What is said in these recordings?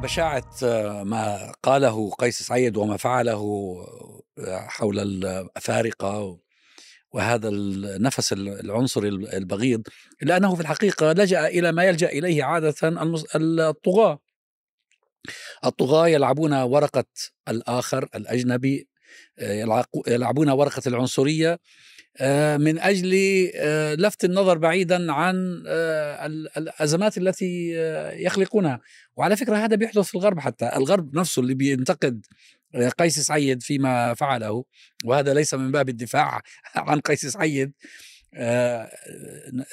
بشاعة ما قاله قيس سعيد وما فعله حول الأفارقة وهذا النفس العنصري البغيض إلا أنه في الحقيقة لجأ إلى ما يلجأ إليه عادة الطغاة. الطغاة يلعبون ورقة الآخر الأجنبي يلعبون ورقة العنصرية آه، من أجل آه، لفت النظر بعيدا عن آه، الأزمات التي يخلقونها. وعلى فكرة هذا بيحدث في الغرب حتى. الغرب نفسه اللي بينتقد قيس سعيد فيما فعله وهذا ليس من باب الدفاع عن قيس سعيد.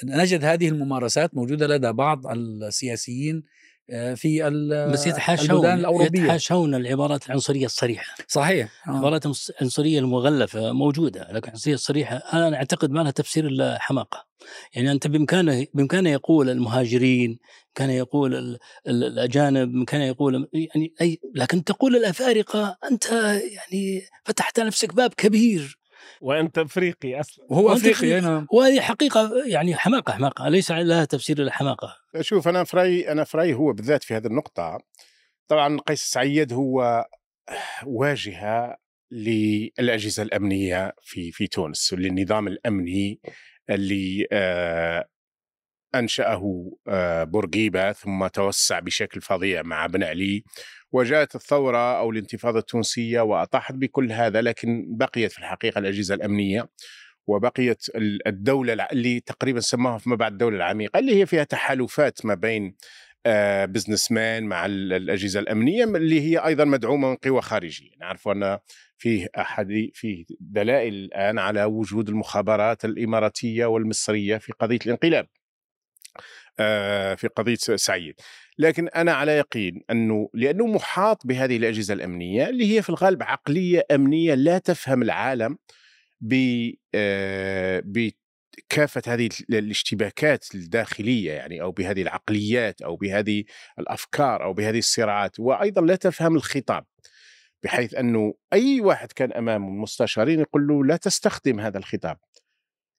نجد هذه الممارسات موجودة لدى بعض السياسيين آه، في بس يتحاشون الأوروبية. يتحاشون العبارات العنصرية الصريحة. صحيح. آه. العبارات العنصرية المغلفة موجودة لكن العنصرية الصريحة أنا أعتقد ما لها تفسير إلا حماقة. يعني أنت بإمكانه بإمكانه يقول المهاجرين كان يقول الأجانب بإمكانه يقول يعني أي لكن تقول الأفارقة أنت يعني فتحت نفسك باب كبير. وأنت أفريقي أصلا. وهو أفريقي نعم وهذه حقيقة يعني حماقة حماقة. ليس لها تفسير إلا حماقة. شوف أنا فراي أنا فراي هو بالذات في هذه النقطة طبعا قيس سعيد هو واجهة للأجهزة الأمنية في في تونس وللنظام الأمني اللي آه أنشأه آه بورقيبة ثم توسع بشكل فظيع مع بن علي. وجاءت الثورة أو الانتفاضة التونسية وأطاحت بكل هذا لكن بقيت في الحقيقة الأجهزة الأمنية وبقيت الدولة اللي تقريبا سماها فيما بعد الدولة العميقة اللي هي فيها تحالفات ما بين بزنس مان مع الأجهزة الأمنية اللي هي أيضا مدعومة من قوى خارجية. نعرف أن فيه أحد فيه دلائل الآن على وجود المخابرات الإماراتية والمصرية في قضية الانقلاب. آه، في قضية سعيد. لكن أنا على يقين أنه لأنه محاط بهذه الأجهزة الأمنية اللي هي في الغالب عقلية أمنية لا تفهم العالم ب آه، بكافة هذه الاشتباكات الداخلية يعني أو بهذه العقليات أو بهذه الأفكار أو بهذه الصراعات وأيضا لا تفهم الخطاب. بحيث أنه أي واحد كان أمامه مستشارين يقول له لا تستخدم هذا الخطاب.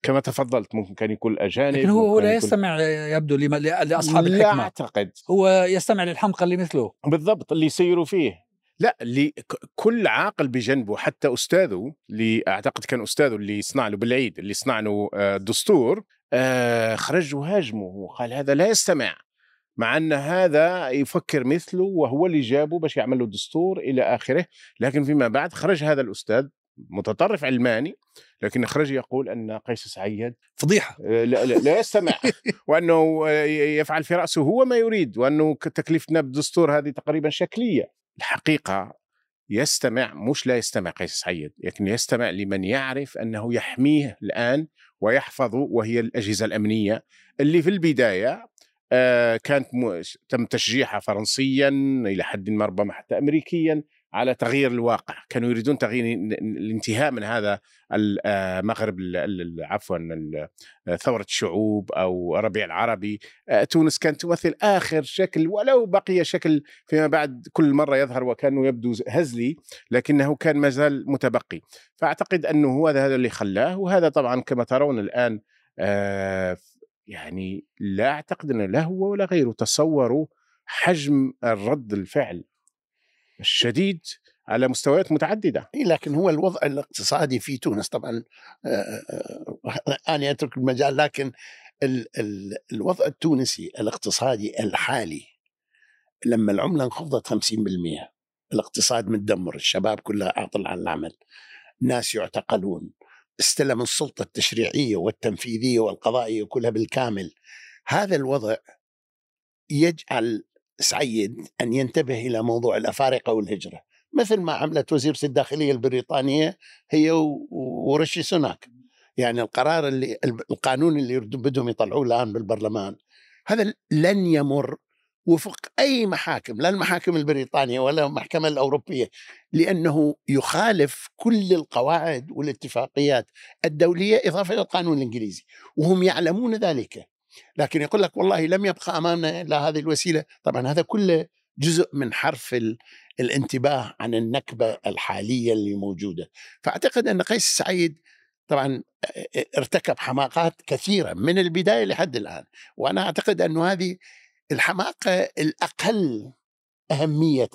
كما تفضلت ممكن كان يكون اجانب لكن هو, هو لا يستمع يبدو لأصحاب لا الحكمة. لا أعتقد. هو يستمع للحمقى اللي مثله. بالضبط اللي يسيروا فيه. لا اللي كل عاقل بجنبه حتى أستاذه اللي أعتقد كان أستاذه اللي يصنع له بالعيد اللي يصنع له آه، دستور آه، خرج وهاجمه. وقال هذا لا يستمع مع أن هذا يفكر مثله وهو اللي جابه باش يعمل له دستور إلى آخره. لكن فيما بعد خرج هذا الأستاذ متطرف علماني لكن خرج يقول أن قيس سعيد فضيحة. آه، لا, لا, لا يستمع وأنه آه، يفعل في رأسه هو ما يريد وأنه تكلفتنا بالدستور هذه تقريبا شكلية. الحقيقة يستمع مش لا يستمع قيس سعيد لكن يستمع لمن يعرف أنه يحميه الآن ويحفظه وهي الأجهزة الأمنية اللي في البداية آه كانت تم تشجيعها فرنسيا إلى حد ما ربما حتى امريكيا على تغيير الواقع. كانوا يريدون تغيير الانتهاء من هذا المغرب آه، عفوا ثورة الشعوب أو الربيع العربي. آه، تونس كانت تمثل آخر شكل ولو بقي شكل فيما بعد كل مرة يظهر وكأنه يبدو هزلي لكنه كان ما زال متبقي. فأعتقد أنه هو هذا اللي خلاه وهذا طبعا كما ترون الآن آه، يعني لا أعتقد أنه لا هو ولا غيره. تصوروا حجم الرد الفعل الشديد على مستويات متعددة. لكن هو الوضع الاقتصادي في تونس طبعا أنا أترك المجال لكن ال ال الوضع التونسي الاقتصادي الحالي لما العملة انخفضت 50% الاقتصاد متدمر الشباب كلها عاطل عن العمل ناس يعتقلون استلم السلطة التشريعية والتنفيذية والقضائية كلها بالكامل هذا الوضع يجعل سعيد أن ينتبه إلى موضوع الأفارقة والهجرة مثل ما عملت وزيرة الداخلية البريطانية هي ورشي سوناك. يعني القرار اللي القانون اللي بدهم يطلعوه الآن بالبرلمان هذا لن يمر وفق أي محاكم لا المحاكم البريطانية ولا المحكمة الأوروبية لأنه يخالف كل القواعد والاتفاقيات الدولية إضافة إلى القانون الإنجليزي وهم يعلمون ذلك. لكن يقول لك والله لم يبقى أمامنا إلا هذه الوسيلة. طبعا هذا كله جزء من حرف الانتباه عن النكبة الحالية اللي موجودة. فأعتقد أن قيس سعيد طبعا ارتكب حماقات كثيرة من البداية لحد الآن. وأنا أعتقد انه هذه الحماقة الأقل أهمية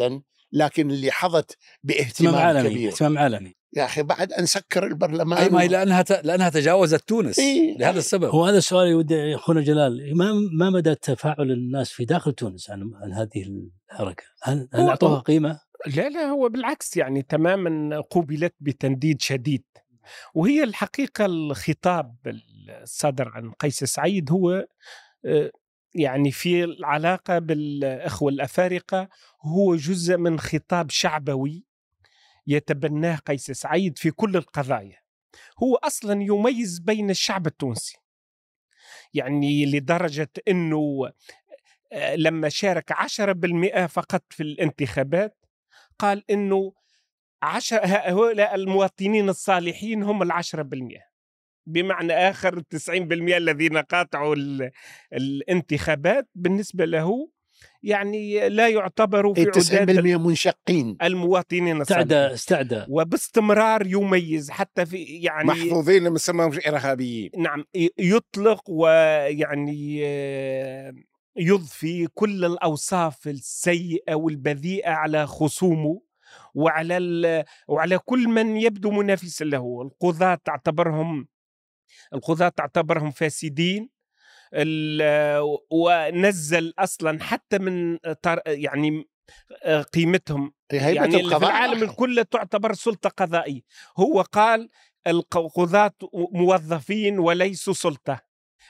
لكن اللي حظت اهتمام باهتمام عالمي كبير. اهتمام عالمي. يا أخي بعد أن سكر البرلمان أي ما هي لأنها ت... لأنها تجاوزت تونس إيه. لهذا السبب هو هذا السؤال اللي ودي أخونا جلال ما ما مدى تفاعل الناس في داخل تونس عن عن هذه الحركة؟ هل هل هو- أعطوها قيمة؟ لا لا هو بالعكس يعني تماما قوبلت بتنديد شديد وهي الحقيقة الخطاب الصادر عن قيس سعيد هو آه، يعني في العلاقة بالإخوة الأفارقة هو جزء من خطاب شعبوي يتبناه قيس سعيد في كل القضايا. هو أصلا يميز بين الشعب التونسي. يعني لدرجة أنه آه، لما شارك 10% فقط في الانتخابات قال إنه عشر هؤلاء المواطنين الصالحين هم العشرة بالمئة. بمعنى آخر التسعين بالمئة الذين قاطعوا ال- الانتخابات بالنسبة له يعني لا يعتبروا في إيه، عداد 90% منشقين. المواطنين استعدى استعدى. وباستمرار يميز حتى في يعني محظوظين لما سماهم إرهابيين. نعم يطلق ويعني يضفي كل الأوصاف السيئة والبذيئة على خصومه وعلى ال- وعلى كل من يبدو منافسا له. القضاة تعتبرهم القضاة تعتبرهم فاسدين. ونزل أصلا حتى من يعني قيمتهم. يعني في العالم. الكل تعتبر سلطة قضائية. هو قال القضاة موظفين وليسوا سلطة.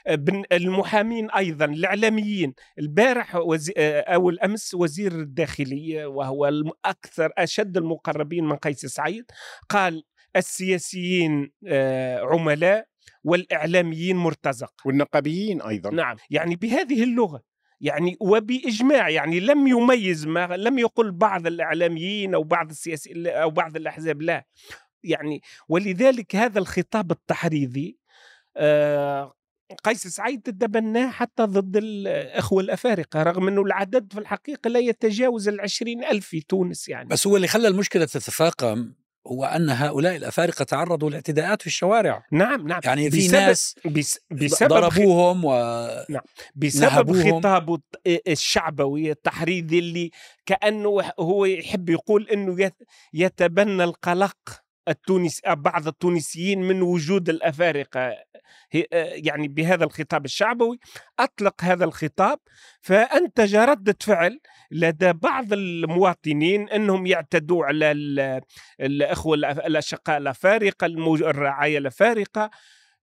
بن- المحامين أيضا الإعلاميين. البارح وزي أو الأمس وزير الداخلية وهو الأكثر أشد المقربين من قيس سعيد قال السياسيين آه، عملاء والإعلاميين مرتزق والنقابيين أيضا. نعم. يعني بهذه اللغة يعني وبإجماع يعني لم يميز ما لم يقل بعض الإعلاميين أو بعض السياسيين أو بعض الأحزاب لا. يعني ولذلك هذا الخطاب التحريضي آه، قيس سعيد تبناه حتى ضد الإخوة الأفارقة رغم أنه العدد في الحقيقة لا يتجاوز العشرين ألف في تونس يعني. بس هو اللي خلى المشكلة تتفاقم هو أن هؤلاء الأفارقة تعرضوا لاعتداءات في الشوارع. نعم نعم. يعني في بسبب- ناس بس بسبب ضربوهم و بسبب نهبوهم. خطابه الشعبوي التحريضي اللي كأنه هو يحب يقول إنه يت- يتبنى القلق التونس بعض التونسيين من وجود الأفارقة. يعني بهذا الخطاب الشعبوي أطلق هذا الخطاب فأنتج ردة فعل لدى بعض المواطنين أنهم يعتدوا على ال- الأخوة الأشقاء الأفارقة الرعاية الأفارقة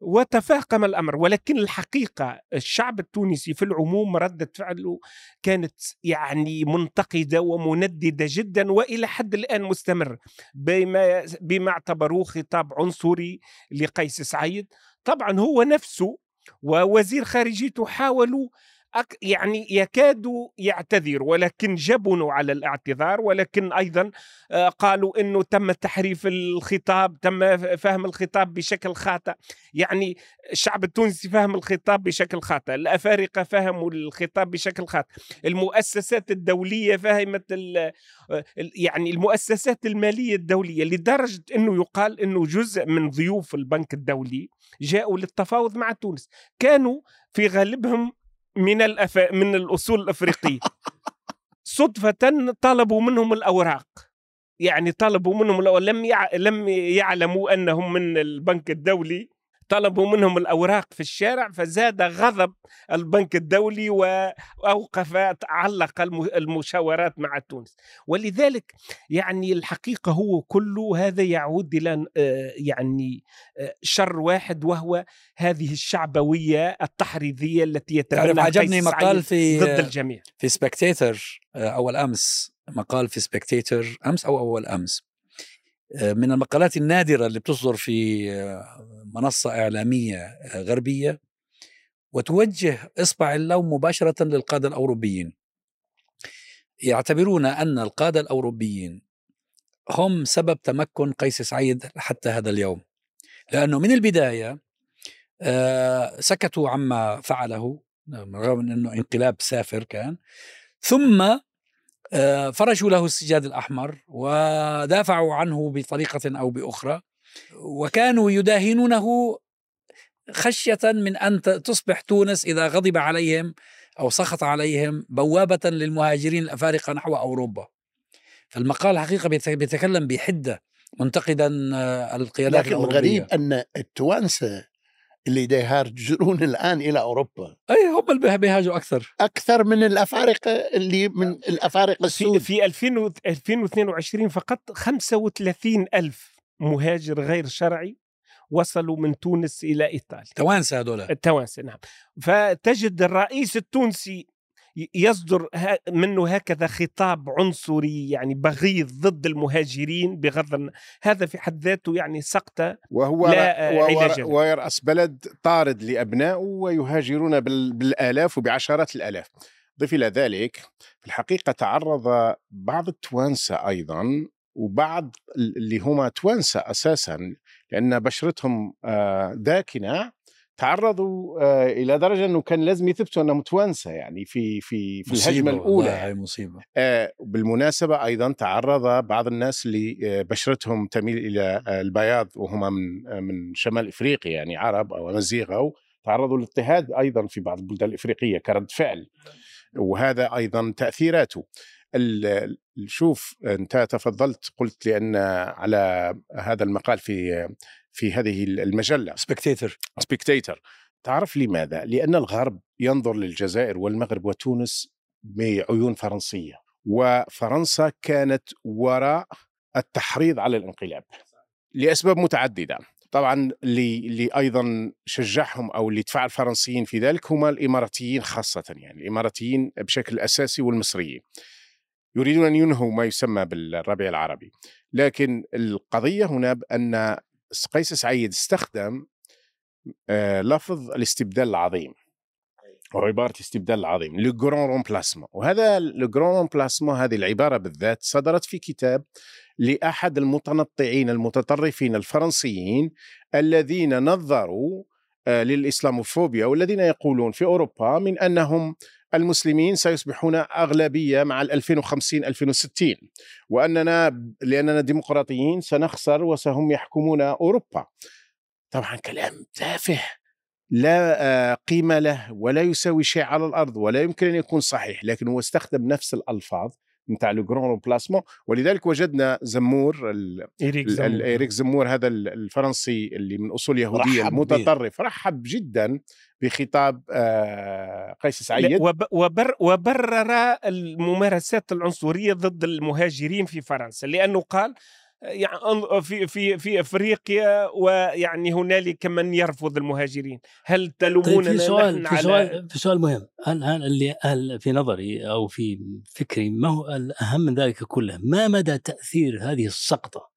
وتفاقم الأمر. ولكن الحقيقة الشعب التونسي في العموم ردة فعله كانت يعني منتقدة ومنددة جدا وإلى حد الآن مستمر. بما بما اعتبروه خطاب عنصري لقيس سعيد. طبعا هو نفسه ووزير خارجيته حاولوا يعني يكادوا يعتذروا ولكن جبنوا على الاعتذار ولكن أيضا آه، قالوا إنه تم تحريف الخطاب تم فهم الخطاب بشكل خاطئ. يعني الشعب التونسي فهم الخطاب بشكل خاطئ الأفارقة فهموا الخطاب بشكل خاطئ المؤسسات الدولية فهمت ال- يعني المؤسسات المالية الدولية لدرجة إنه يقال إنه جزء من ضيوف البنك الدولي جاءوا للتفاوض مع تونس. كانوا في غالبهم من الأف... من الأصول الأفريقية صدفة طلبوا منهم الأوراق يعني طلبوا منهم الأوراق. لم يع... لم يعلموا أنهم من البنك الدولي طلبوا منهم الأوراق في الشارع فزاد غضب البنك الدولي وأوقف علق الم- المشاورات مع تونس. ولذلك يعني الحقيقة هو كله هذا يعود إلى آه، يعني آه، شر واحد وهو هذه الشعبوية التحريضية التي يتبناها عجبني مقال في ضد الجميع. في سبكتيتور أول أمس مقال في سبكتيتور أمس أو أول أمس؟ آه، من المقالات النادرة اللي بتصدر في آه، منصة إعلامية آه، غربية وتوجه إصبع اللوم مباشرة للقادة الأوروبيين. يعتبرون أن القادة الأوروبيين هم سبب تمكن قيس سعيد حتى هذا اليوم. لأنه من البداية آه، سكتوا عما فعله رغم إنه انقلاب سافر كان. ثم آه، فرشوا له السجاد الأحمر ودافعوا عنه بطريقة أو بأخرى وكانوا يداهنونه خشية من أن ت- تصبح تونس إذا غضب عليهم أو سخط عليهم بوابة للمهاجرين الأفارقة نحو أوروبا. فالمقال حقيقة بيت- بيتكلم بحدة منتقدا آه، القيادات لكن الغريب أن التوانسة اللي يهاجرون الآن إلى أوروبا. أي هم اللي بيهاجروا أكثر. أكثر من الأفارقة اللي من الأفارقة في, السود. في 2000 و- 2022 فقط 35 ألف مهاجر غير شرعي وصلوا من تونس إلى إيطاليا. توانسة هذول التوانسة نعم. فتجد الرئيس التونسي يصدر منه هكذا خطاب عنصري يعني بغيض ضد المهاجرين بغض هذا في حد ذاته يعني سقطة وهو لا، آه، علاج له. ويرأس بلد طارد لأبنائه ويهاجرون بال- بالآلاف وبعشرات الآلاف ضيف إلى ذلك في الحقيقة تعرض بعض التوانسة أيضا وبعض ال- اللي هم توانسة أساسا لأن بشرتهم آه، داكنة تعرضوا آه، إلى درجة أنه كان لازم يثبتوا أنهم توانسة يعني في في في الأولى والله هاي مصيبة. آه، بالمناسبة أيضا تعرض بعض الناس اللي بشرتهم تميل آه، البياض وهم من من شمال إفريقيا يعني عرب أو أمازيغ أو تعرضوا للاضطهاد أيضا في بعض البلدان الإفريقية كرد فعل. وهذا ال- ال- شوف أنت تفضلت قلت لأن على هذا المقال في في هذه المجلة. سبكتيتور سبكتيتور تعرف لماذا؟ لأن الغرب ينظر للجزائر والمغرب وتونس بعيون فرنسية وفرنسا كانت وراء التحريض على الانقلاب لأسباب متعددة. طبعا اللي, اللي أيضا شجعهم أو اللي دفع الفرنسيين في ذلك هم الإماراتيين خاصة يعني الإماراتيين بشكل أساسي والمصريين. يريدون أن ينهوا ما يسمى بالربيع العربي. لكن القضية هنا بأن قيس سعيد استخدم آه، لفظ الاستبدال العظيم أو عبارة استبدال العظيم le grand remplacement وهذا le grand remplacement هذه العبارة بالذات صدرت في كتاب لأحد المتنطعين المتطرفين الفرنسيين الذين نظروا آه، للإسلاموفوبيا والذين يقولون في أوروبا من أنهم المسلمين سيصبحون أغلبية مع ال 2050 2060 وأننا لأننا ديمقراطيين سنخسر وسهم يحكمون أوروبا. طبعا كلام تافه. لا آه، قيمة له ولا يساوي شيء على الأرض ولا يمكن أن يكون صحيح لكن هو استخدم نفس الألفاظ نتاع لو جران بلاسمون ولذلك وجدنا زمور ال- إيريك زمور. إيريك زمور هذا ال- الفرنسي اللي من أصول يهودية رحب. المتطرف رحب جدا بخطاب آه، قيس سعيد وب- وبر وبرر الممارسات العنصرية ضد المهاجرين في فرنسا لأنه قال يعني في في في أفريقيا ويعني هنالك من يرفض المهاجرين. هل طيب تلوموننا في سؤال نحن في على سؤال في سؤال مهم. هل هل اللي هل في نظري أو في فكري ما هو الأهم من ذلك كله؟ ما مدى تأثير هذه السقطة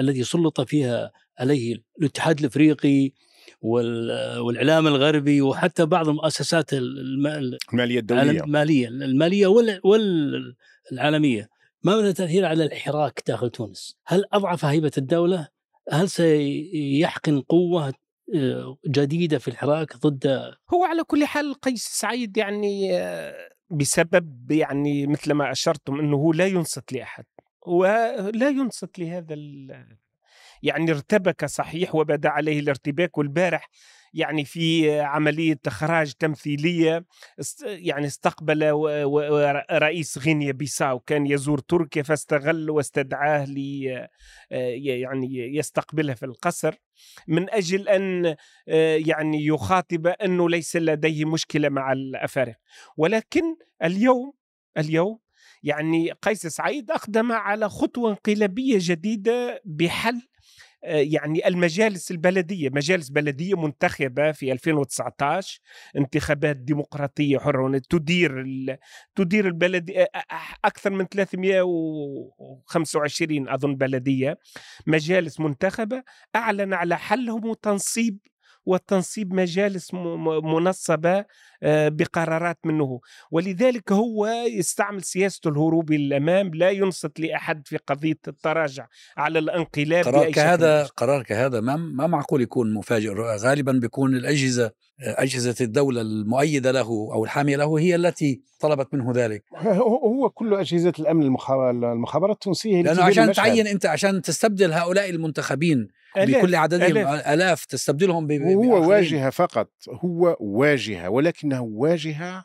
التي سلط فيها عليه الاتحاد الأفريقي وال- والإعلام الغربي وحتى بعض المؤسسات الم- المالية الدولية؟ الماليه المالية وال- والعالمية؟ ما مدى التاثير على الحراك داخل تونس؟ هل أضعف هيبة الدولة؟ هل سيحقن قوة آه، جديدة في الحراك ضد هو على كل حال قيس سعيد يعني آه، بسبب يعني مثل ما أشرتم أنه هو لا ينصت لأحد ولا ينصت لهذا يعني ارتبك صحيح وبدأ عليه الارتباك والبارح يعني في عملية إخراج تمثيلية يعني استقبل رئيس غينيا بيساو كان يزور تركيا فاستغل واستدعاه لي يعني يستقبله في القصر من أجل أن آه، يعني يخاطب أنه ليس لديه مشكلة مع الأفارقة. ولكن اليوم اليوم يعني قيس سعيد أقدم على خطوة انقلابية جديدة بحل آه، يعني المجالس البلدية مجالس بلدية منتخبة في 2019 انتخابات ديمقراطية حرة تدير تدير البلد آه، آه، أكثر من 325 أظن بلدية مجالس منتخبة أعلن على حلهم وتنصيب وتنصيب مجالس منصبة آه، بقرارات منه. ولذلك هو يستعمل سياسته الهروب للأمام لا ينصت لأحد في قضية التراجع على الانقلاب قرار كهذا قرار كهذا ما ما معقول يكون مفاجئ؟ غالبا بيكون الأجهزة أجهزة الدولة المؤيدة له أو الحامية له هي التي طلبت منه ذلك. هو كل أجهزة الأمن المخا- المخابرات التونسية تدير عشان. تعين أنت عشان تستبدل هؤلاء المنتخبين بكل عددهم. آلاف تستبدلهم ب- هو. واجهة فقط هو واجهة ولكنه واجهة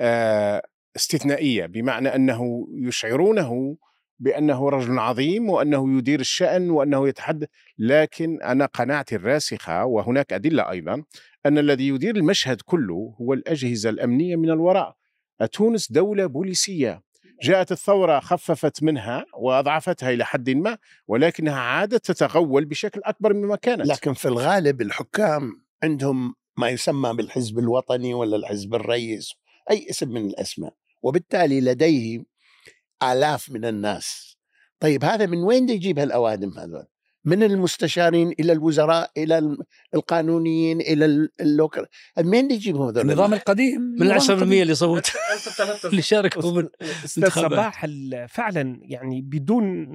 آه، استثنائية بمعنى أنه يشعرونه بأنه رجل عظيم وأنه يدير الشأن وأنه يتحدث لكن أنا قناعتي الراسخة وهناك أدلة أيضا أن الذي يدير المشهد كله هو الأجهزة الأمنية من الوراء تونس دولة بوليسية جاءت الثورة خففت منها وأضعفتها إلى حد ما ولكنها عادت تتغول بشكل أكبر مما كانت. لكن في الغالب الحكام عندهم ما يسمى بالحزب الوطني ولا الحزب الرئيس أي اسم من الأسماء وبالتالي لديه آلاف من الناس. طيب هذا من وين يجيب هالأوادم هذول؟ من المستشارين إلى الوزراء إلى الم- القانونيين إلى ال- اللوكر. من وين يجيبهم هذول؟ النظام القديم من النظام 10% القديم. اللي صوت. اللي شاركوا أستاذ انتخابات. صباح فعلا يعني بدون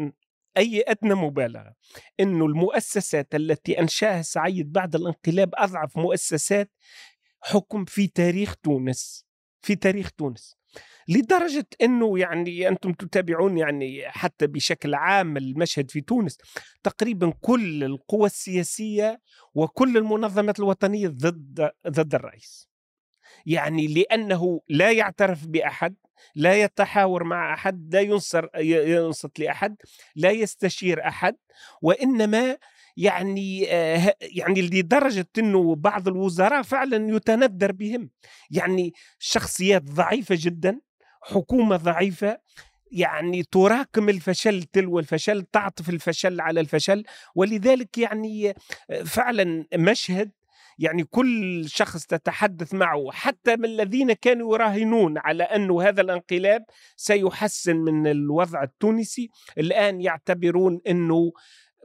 أي أدنى مبالغة إنه المؤسسات التي أنشأها سعيد بعد الانقلاب أضعف مؤسسات حكم في تاريخ تونس في تاريخ تونس. لدرجة أنه يعني أنتم تتابعون يعني حتى بشكل عام المشهد في تونس. تقريبا كل القوى السياسية وكل المنظمات الوطنية ضد ضد الرئيس. يعني لأنه لا يعترف بأحد لا يتحاور مع أحد لا ينصر ينصت لأحد لا يستشير أحد وإنما يعني آه، يعني لدرجة أنه بعض الوزراء فعلا يتندر بهم. يعني شخصيات ضعيفة جدا حكومة ضعيفة يعني تراكم الفشل تلو الفشل تعطف الفشل على الفشل ولذلك يعني فعلا مشهد يعني كل شخص تتحدث معه حتى من الذين كانوا يراهنون على أنه هذا الانقلاب سيحسن من الوضع التونسي الآن يعتبرون أنه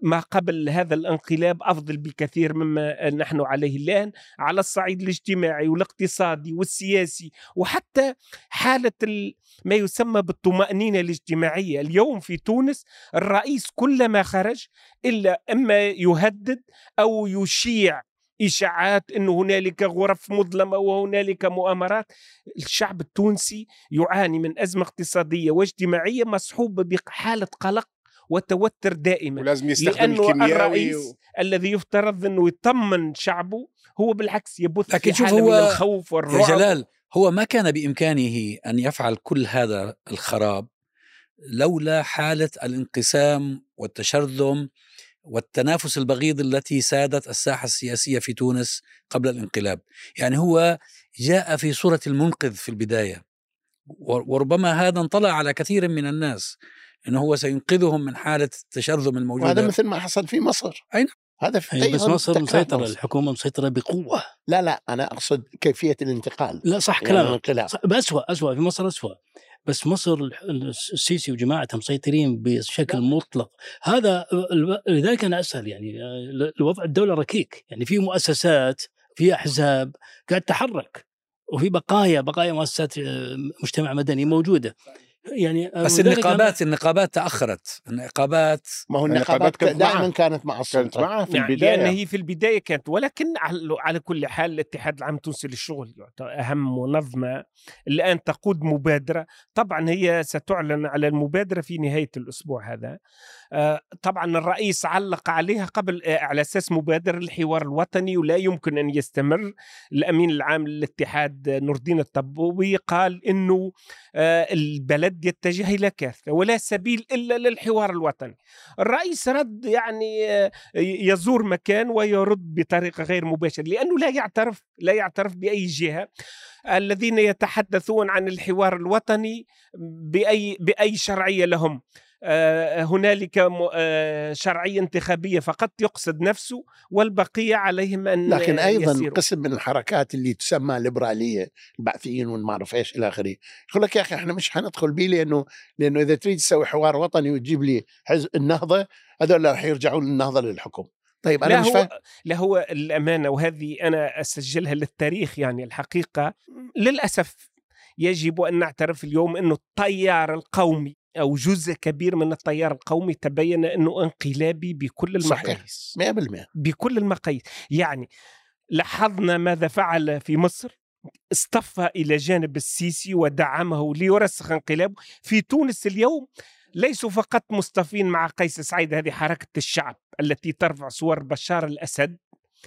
ما قبل هذا الانقلاب أفضل بكثير مما نحن عليه الآن على الصعيد الاجتماعي والاقتصادي والسياسي وحتى حالة ال- ما يسمى بالطمأنينة الاجتماعية. اليوم في تونس الرئيس كلما خرج إلا أما يهدد أو يشيع إشاعات انه هنالك غرف مظلمة وهنالك مؤامرات الشعب التونسي يعاني من أزمة اقتصادية واجتماعية مصحوبه بحالة قلق وتوتر دائما. ولازم يستخدم لأنه الكيميائي الرئيس و... الذي يفترض إنه يطمن شعبه هو بالعكس يبث لكن في شوف حاله هو- من الخوف يا والرعب جلال هو ما كان بإمكانه أن يفعل كل هذا الخراب لولا حالة الانقسام والتشرذم والتنافس البغيض التي سادت الساحة السياسية في تونس قبل الانقلاب، يعني هو جاء في صورة المنقذ في البداية و- وربما هذا انطلع على كثير من الناس. انه هو سينقذهم من حالة التشرذم وهذا الموجوده مثل ما حصل في مصر. نعم. هذا في أي بس مصر مسيطرة مصر. الحكومة مسيطرة بقوة. لا لا أنا أقصد كيفية الانتقال. لا صح يعني كلامك. الانقلاب. صح أسوأ أسوأ في مصر أسوأ. بس مصر السيسي وجماعته مسيطرين بشكل مطلق. هذا لذلك أنا أسأل يعني آه، الوضع الدولة ركيك. يعني في مؤسسات في أحزاب قاعد تتحرك وفي بقايا بقايا مؤسسات آه، مجتمع مدني موجودة. يعني آه، بس النقابات النقابات تأخرت. النقابات ما هو النقابات النقابات كانت دائما. كانت مع كانت السلطة معها في يعني البداية. لأن هي في البداية كانت ولكن على على كل حال الاتحاد العام التونسي للشغل يعتبر أهم منظمة الآن تقود مبادرة. طبعا هي ستعلن على المبادرة في نهاية الأسبوع هذا. آه، طبعا الرئيس علق عليها قبل آه، على أساس مبادرة الحوار الوطني ولا يمكن أن يستمر. الأمين العام للاتحاد نور الدين الطبوبي قال إنه آه، البلد يتجه إلى كارثه ولا سبيل إلا للحوار الوطني. الرئيس رد يعني آه، يزور مكان ويرد بطريقة غير مباشرة لأنه لا يعترف لا يعترف بأي جهة الذين يتحدثون عن الحوار الوطني بأي بأي شرعية لهم. هنالك م- آه، شرعية انتخابية فقط يقصد نفسه والبقية عليهم أن لكن أيضا يسيروا. قسم من الحركات اللي تسمى ليبراليه البعثيين والما اعرف إيش إلى آخره يقول لك يا أخي إحنا مش حندخل بيه لأنه لأنه إذا تريد تسوي حوار وطني وتجيب لي حزب النهضة هذول حيرجعون النهضه للحكم طيب أنا مش فاهم لا هو الأمانة وهذه أنا أسجلها للتاريخ يعني الحقيقة للأسف يجب أن نعترف اليوم انه التيار القومي أو جزء كبير من التيار القومي تبين إنه انقلابي بكل. المقاييس. 100% بكل المقاييس. يعني لاحظنا ماذا فعل في مصر؟ اصطف إلى جانب السيسي ودعمه ليرسخ انقلابه. في تونس اليوم ليسوا فقط مصطفين مع قيس سعيد هذه حركة الشعب التي ترفع صور بشار الأسد.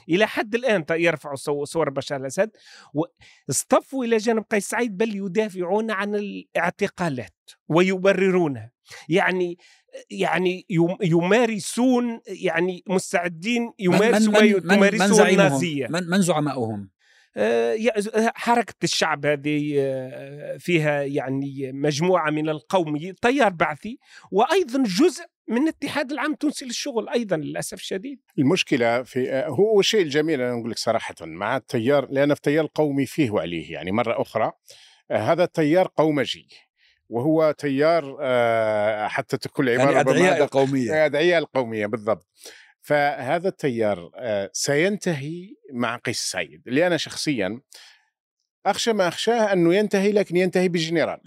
إلى حد الآن يرفعوا صور بشار الأسد واصطفوا إلى جانب قيس سعيد بل يدافعون عن الاعتقالات ويبررونها. يعني يعني يمارسون يعني مستعدين يمارسوا يمارسون النازيه من, من زعمائهم؟ آه، حركة الشعب هذه آه، فيها يعني مجموعة من القومي تيار بعثي وأيضا جزء من الاتحاد العام التونسي للشغل أيضا للأسف الشديد. المشكلة في آه، هو الشيء الجميل أنا أقول لك صراحة مع التيار لأن التيار القومي فيه وعليه يعني مرة أخرى هذا التيار قومجي وهو تيار حتى تكون العباره يعني ادعياء القوميه ادعياء القوميه بالضبط. فهذا التيار آه، سينتهي مع قيس سعيد اللي أنا شخصيا أخشى ما أخشاه أنه ينتهي لكن ينتهي بجنرال.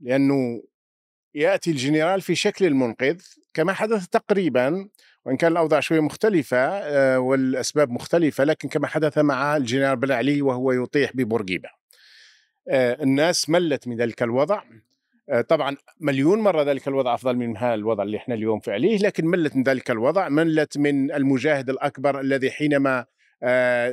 لأنه يأتي الجنرال في شكل المنقذ كما حدث تقريبا وإن كان الأوضاع شوية مختلفة آه، والأسباب مختلفة لكن كما حدث مع الجنرال بن علي وهو يطيح ببورقيبة. آه، الناس ملت من ذلك الوضع. آه، طبعا مليون مرة ذلك الوضع أفضل من هذا الوضع اللي إحنا اليوم في عليه لكن ملت من ذلك الوضع ملت من المجاهد الأكبر الذي حينما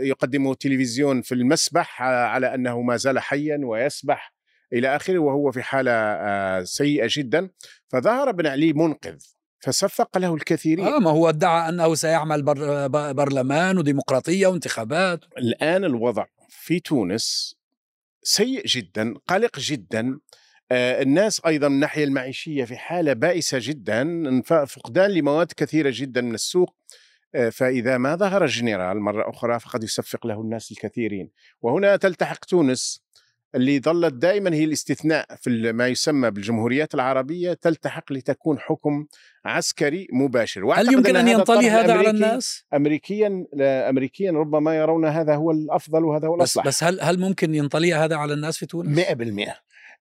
يقدمه التلفزيون في المسبح على أنه ما زال حيا ويسبح. إلى آخره وهو في حالة سيئة جدا فظهر بن علي منقذ فصفق له الكثيرين. آه ما هو ادعى أنه سيعمل بر برلمان وديمقراطية وانتخابات. الآن الوضع في تونس سيء جدا قلق جدا آه، الناس أيضا من الناحية المعيشية في حالة بائسة جدا فقدان لمواد كثيرة جدا من السوق آه، فإذا ما ظهر الجنرال مرة أخرى فقد يصفق له الناس الكثيرين. وهنا تلتحق تونس اللي ظلت دائما هي الاستثناء في ما يسمى بالجمهوريات العربية تلتحق لتكون حكم عسكري مباشر هل يمكن أن ينطلي هذا على الناس؟ امريكيا امريكيا ربما يرون هذا هو الأفضل وهذا هو الأصلح بس, بس هل هل ممكن ينطلي هذا على الناس في تونس؟ 100%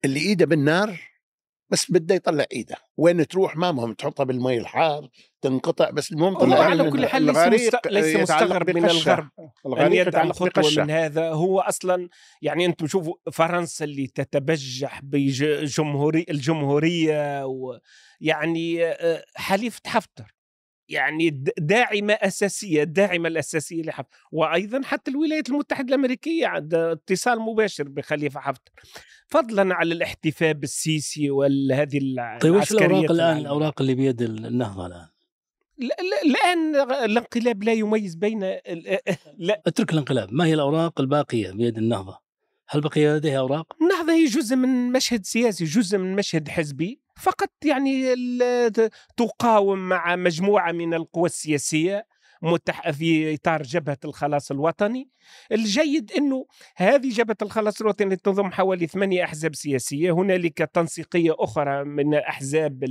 اللي ايده بالنار بس بده يطلع ايده وين تروح ما مهم تحطها بالمي الحار تنقطع بس المهم طلع على كل حال ليس. ليس مستغرب من الغرب أن يدعم خطوة من هذا. هو أصلا يعني أنتم شوفوا فرنسا اللي تتبجح بجمهوري الجمهورية ويعني آه، حليفة حفتر. يعني داعمة أساسية الداعمة الأساسية لحفتر وأيضا حتى الولايات المتحدة الأمريكية عندها اتصال مباشر بخليفة حفتر فضلا على الاحتفاء بالسيسي وهذه طيب وش الأوراق الآن؟ الأوراق اللي بيد النهضة الآن؟ الآن الانقلاب لا يميز بين لا اترك الانقلاب. ما هي الأوراق الباقية بيد النهضة؟ هل بقي لديها أوراق؟ النهضة هي جزء من مشهد سياسي جزء من مشهد حزبي. فقط يعني تقاوم مع مجموعة من القوى السياسية متح في إطار جبهة الخلاص الوطني. الجيد إنه هذه جبهة الخلاص الوطني تضم حوالي ثمانية أحزاب سياسية. هنالك تنسيقية أخرى من الاحزاب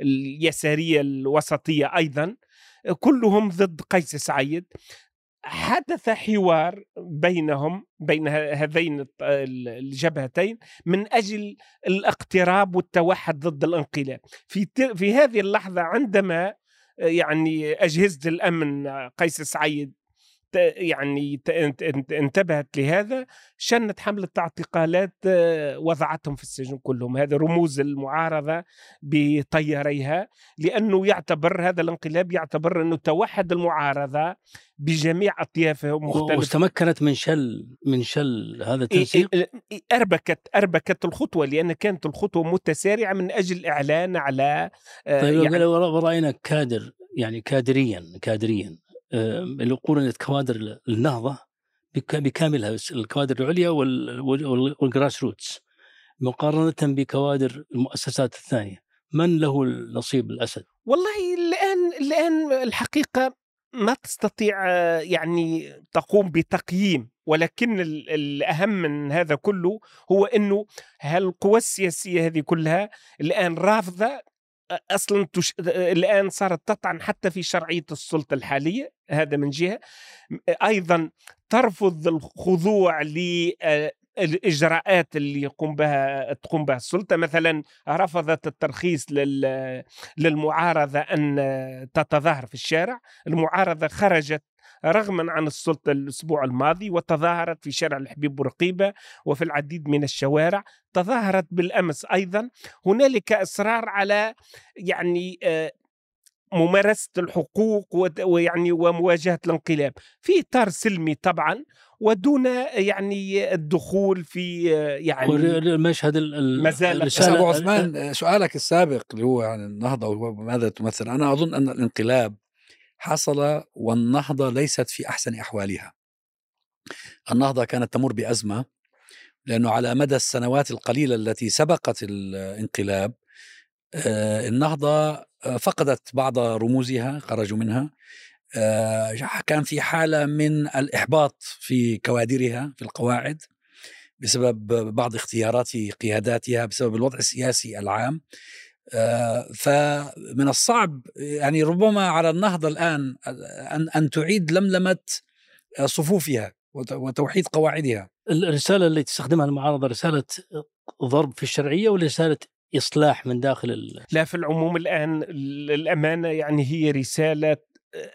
اليسارية الوسطية أيضا. كلهم ضد قيس سعيد. حدث حوار بينهم بين هذين الجبهتين من أجل الاقتراب والتوحد ضد الانقلاب. في في هذه اللحظة عندما يعني أجهزة الأمن قيس سعيد يعني انتبهت لهذا شنت حملة اعتقالات آه، وضعتهم في السجن كلهم. هذا رموز المعارضة بطياريها لأنه يعتبر هذا الانقلاب يعتبر أنه توحد المعارضة بجميع أطيافها مختلفة وتمكنت من شل من شل هذا التنسيق أربكت أربكت الخطوة لأن كانت الخطوة متسارعة من أجل الإعلان على آه، طيب يعني رأينا كادر يعني كادريا كادريا. اللي قرنت كوادر النهضة بكاملها الكوادر العليا والجراس روتس مقارنة بكوادر المؤسسات الثانية من له النصيب الأسد؟ والله الآن الآن الحقيقة ما تستطيع يعني تقوم بتقييم ولكن الأهم من هذا كله هو أنه هالقوى السياسية هذه كلها الآن رافضة أصلا تش... الآن صارت تطعن حتى في شرعية السلطة الحالية هذا من جهة. أيضا ترفض الخضوع ل الإجراءات اللي يقوم بها تقوم بها السلطة. مثلا رفضت الترخيص لل... للمعارضة أن تتظاهر في الشارع. المعارضة خرجت رغما عن السلطة الأسبوع الماضي وتظاهرت في شارع الحبيب بورقيبة وفي العديد من الشوارع. تظاهرت بالأمس أيضا. هنالك إصرار على يعني آه، ممارسة الحقوق ويعني ومواجهة الانقلاب. في إطار سلمي طبعا ودون يعني الدخول في يعني المشهد ال- ال- ما زال- بس الرسالة- ابو عثمان سؤالك السابق اللي هو عن النهضة وماذا تمثل. أنا أظن أن الانقلاب حصل والنهضة ليست في أحسن أحوالها. النهضة كانت تمر بأزمة لأنه على مدى السنوات القليلة التي سبقت الانقلاب آه، النهضة آه، فقدت بعض رموزها خرجوا منها. كان في حالة من الإحباط في كوادرها في القواعد بسبب بعض اختيارات قياداتها بسبب الوضع السياسي العام. آه، فمن الصعب يعني ربما على النهضة الآن أن أن تعيد لملمة صفوفها وت- وتوحيد قواعدها. الرسالة اللي تستخدمها المعارضة رسالة ضرب في الشرعية ولا رسالة إصلاح من داخل ال... لا في العموم الآن الامانه يعني هي رسالة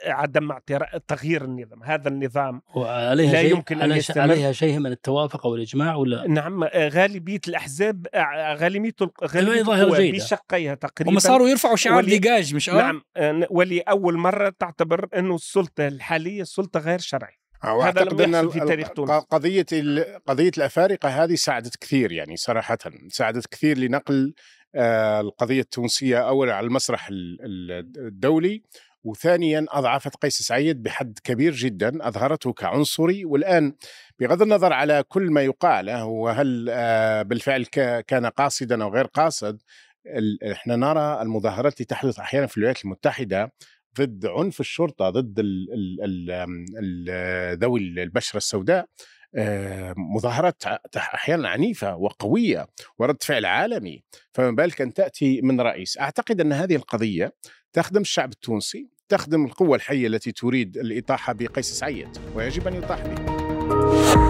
عدم تغيير النظام هذا النظام وعليها لا شيء يمكن أن عليها- يستمر. عليها شيء من التوافق أو الإجماع ولا نعم غالبية الأحزاب غالبية غالبية ظاهرة القوى جيدة. بشقيها تقريبا هم صاروا يرفعوا شعار ولي- ديجاج مش آه؟ نعم آه، ولأول مرة تعتبر أنه السلطة الحالية سلطة غير شرعية واعتقد لم أن في تاريخ ال- تونس. قضية ال- قضية الأفارقة هذه ساعدت كثير يعني صراحة ساعدت كثير لنقل آه، القضية التونسية اولا على المسرح ال- ال- الدولي وثانيا أضعفت قيس سعيد بحد كبير جدا أظهرته كعنصري والآن بغض النظر على كل ما يقال وهل آه، بالفعل كان قاصدا أو غير قاصد إحنا نرى المظاهرات التي تحدث أحيانا في الولايات المتحدة ضد عنف الشرطة ضد ذوي البشرة السوداء آه، مظاهرات أحيانا عنيفة وقوية ورد فعل عالمي. فما بالك أن تأتي من رئيس. أعتقد أن هذه القضية تخدم الشعب التونسي تخدم القوة الحية التي تريد الاطاحه بقيس سعيد ويجب أن يطاح به.